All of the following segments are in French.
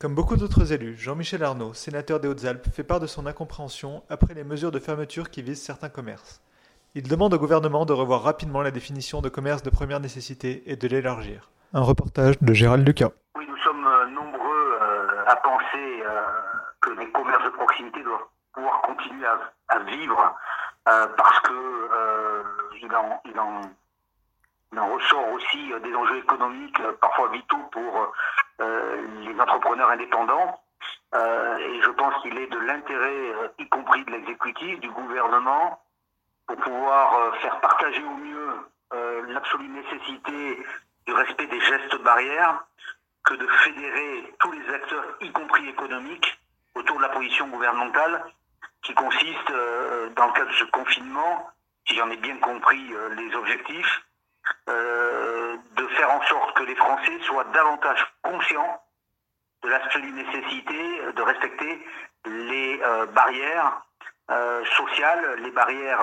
Comme beaucoup d'autres élus, Jean-Michel Arnaud, sénateur des Hautes-Alpes, fait part de son incompréhension après les mesures de fermeture qui visent certains commerces. Il demande au gouvernement de revoir rapidement la définition de commerce de première nécessité et de l'élargir. Un reportage de Gérald Lucas. Oui, nous sommes euh, nombreux euh, à penser euh, que les commerces de proximité doivent pouvoir continuer à, à vivre euh, parce que euh, il, en, il, en, il en ressort aussi des enjeux économiques parfois vitaux pour les entrepreneurs indépendants. Euh, et je pense qu'il est de l'intérêt, euh, y compris de l'exécutif, du gouvernement, pour pouvoir euh, faire partager au mieux euh, l'absolue nécessité du respect des gestes barrières que de fédérer tous les acteurs, y compris économiques, autour de la position gouvernementale qui consiste, euh, dans le cadre de ce confinement, si j'en ai bien compris euh, les objectifs, euh, de faire en sorte que les Français soient davantage conscients de l'absolue nécessité de respecter les euh, barrières euh, sociales, les barrières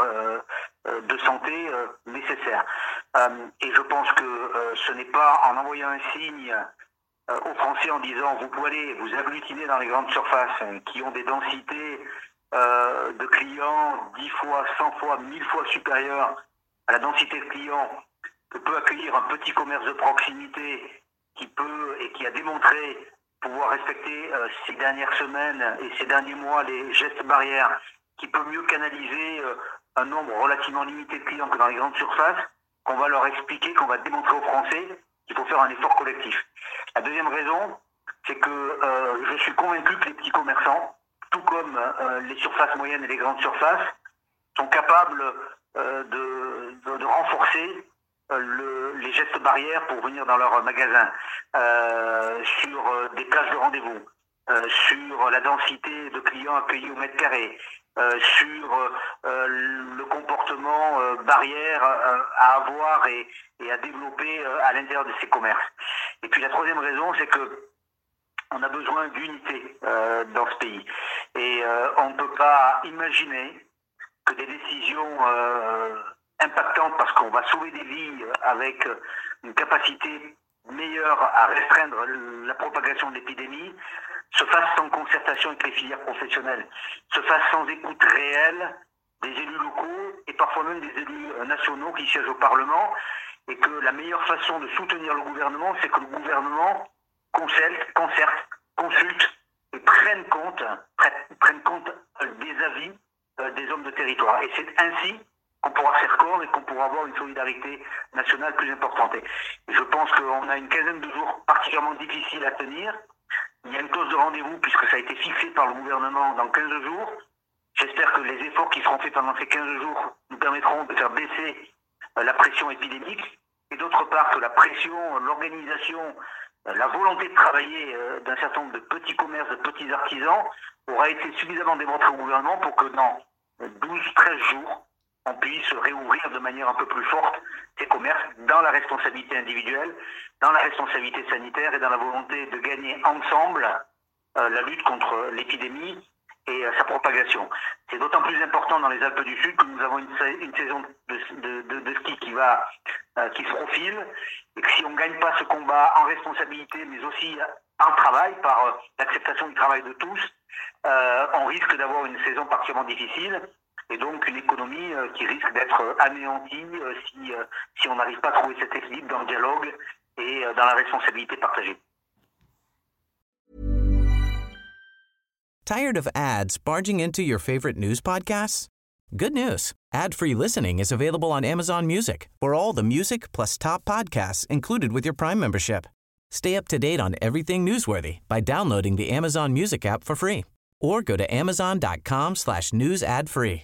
de santé nécessaires. Et je pense que ce n'est pas en envoyant un signe aux Français en disant vous pouvez vous agglutiner dans les grandes surfaces euh, qui ont des densités de clients 10 fois, 100 fois, 1000 fois supérieures à la densité de clients peut accueillir un petit commerce de proximité qui peut et qui a démontré pouvoir respecter euh, ces dernières semaines et ces derniers mois les gestes barrières, qui peut mieux canaliser euh, un nombre relativement limité de clients que dans les grandes surfaces, qu'on va leur expliquer, qu'on va démontrer aux Français qu'il faut faire un effort collectif. La deuxième raison, c'est que euh, je suis convaincu que les petits commerçants, tout comme les surfaces moyennes et les grandes surfaces, sont capables de, renforcer le, les gestes barrières pour venir dans leur magasin, euh, sur euh, des places de rendez-vous, euh, sur la densité de clients accueillis au mètre carré, euh, sur euh, le comportement euh, barrière euh, à avoir et, et à développer euh, à l'intérieur de ces commerces. Et puis la troisième raison, c'est que on a besoin d'unité euh, dans ce pays. Et euh, on ne peut pas imaginer que des décisions euh, impactantes, parce qu'on va sauver des vies avec une capacité meilleure à restreindre la propagation de l'épidémie, se fassent sans concertation avec les filières professionnelles, se fassent sans écoute réelle des élus locaux et parfois même des élus euh, nationaux qui siègent au Parlement, et que la meilleure façon de soutenir le gouvernement, c'est que le gouvernement concerte, concerte, consulte et prenne compte, prenne, prenne compte euh, des avis euh, des hommes de territoire. Et c'est ainsi qu'on pourra faire corps et qu'on pourra avoir une solidarité nationale plus importante. Je pense qu'on a une quinzaine de jours particulièrement difficiles à tenir. Il y a une clause de rendez-vous puisque ça a été fixé par le gouvernement dans 15 jours. J'espère que les efforts qui seront faits pendant ces 15 jours nous permettront de faire baisser euh, la pression épidémique et d'autre part que la pression, l'organisation, euh, la volonté de travailler euh, d'un certain nombre de petits commerces, de petits artisans aura été suffisamment démontrée au gouvernement pour que dans 12-13 jours, on puisse réouvrir de manière un peu plus forte ces commerces dans la responsabilité individuelle, dans la responsabilité sanitaire et dans la volonté de gagner ensemble euh, la lutte contre l'épidémie et euh, sa propagation. C'est d'autant plus important dans les Alpes du Sud que nous avons une, sa- une saison de, ski qui va euh, qui se profile et que si on ne gagne pas ce combat en responsabilité mais aussi en travail par l'acceptation du travail de tous, on risque d'avoir une saison particulièrement difficile et donc une économie euh, qui risque d'être euh, anéantie euh, si, euh, si on n'arrive pas à trouver cet équilibre dans le dialogue et euh, dans la responsabilité partagée. Tired of ads barging into your favorite news podcasts? Good news. Ad-free listening is available on Amazon Music for all the music plus top podcasts included with your Prime membership. Stay up to date on everything newsworthy by downloading the Amazon Music app for free or go to amazon.com slash news ad free.